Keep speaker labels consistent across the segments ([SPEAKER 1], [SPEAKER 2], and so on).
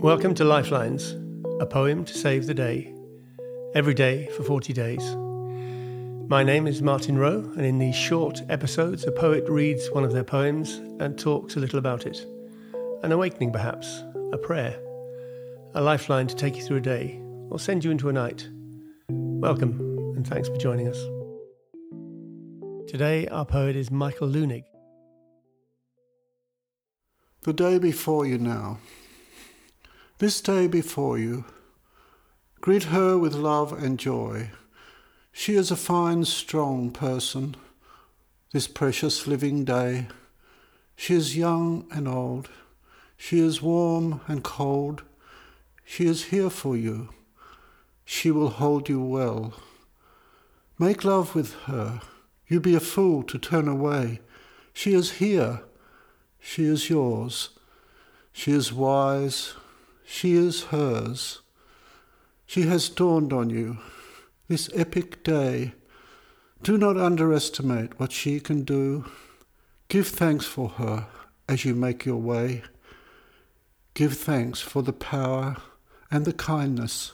[SPEAKER 1] Welcome to Lifelines, a poem to save the day, every day for 40 days. My name is Martin Wroe, and in these short episodes, a poet reads one of their poems and talks a little about it. An awakening, perhaps, a prayer, a lifeline to take you through a day or send you into a night. Welcome, and thanks for joining us. Today, our poet is Michael Leunig.
[SPEAKER 2] The day before you now. This day before you, greet her with love and joy. She is a fine, strong person, this precious living day. She is young and old, she is warm and cold. She is here for you, she will hold you well. Make love with her, you be a fool to turn away. She is here, she is yours, she is wise she is hers. She has dawned on you this epic day. Do not underestimate what she can do. Give thanks for her as you make your way. Give thanks for the power and the kindness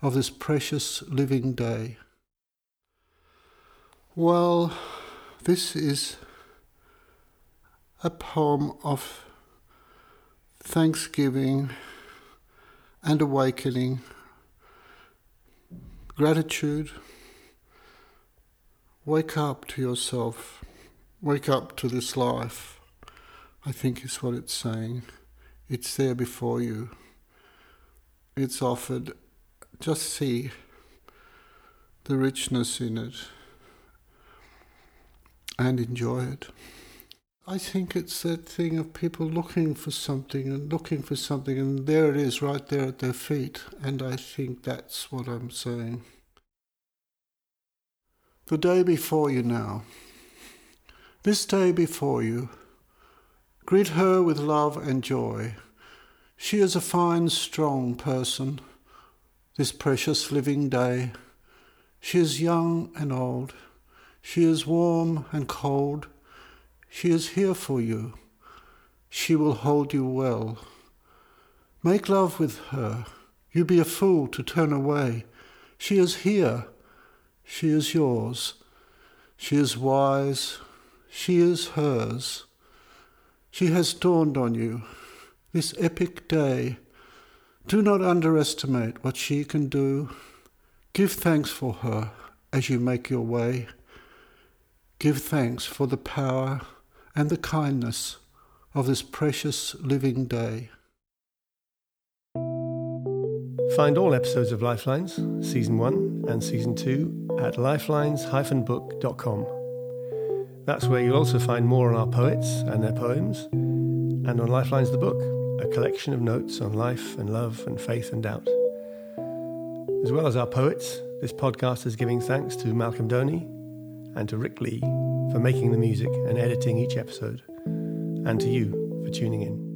[SPEAKER 2] of this precious living day. Well, this is a poem of thanksgiving and awakening, gratitude. Wake up to yourself, wake up to this life, I think is what it's saying. It's there before you, it's offered. Just see the richness in it and enjoy it. I think it's that thing of people looking for something and looking for something, and there it is right there at their feet. And I think that's what I'm saying. The day before you now. This day before you. Greet her with love and joy. She is a fine, strong person, this precious living day. She is young and old. She is warm and cold. She is here for you. She will hold you well. Make love with her. You be a fool to turn away. She is here. She is yours. She is wise. She is hers. She has dawned on you this epic day. Do not underestimate what she can do. Give thanks for her as you make your way. Give thanks for the power and the kindness of this precious living day.
[SPEAKER 1] Find all episodes of Lifelines, Season 1 and Season 2, at lifelines-book.com. That's where you'll also find more on our poets and their poems, and on Lifelines the Book, a collection of notes on life and love and faith and doubt. As well as our poets, this podcast is giving thanks to Malcolm Doney and to Rick Lee for making the music and editing each episode, and to you for tuning in.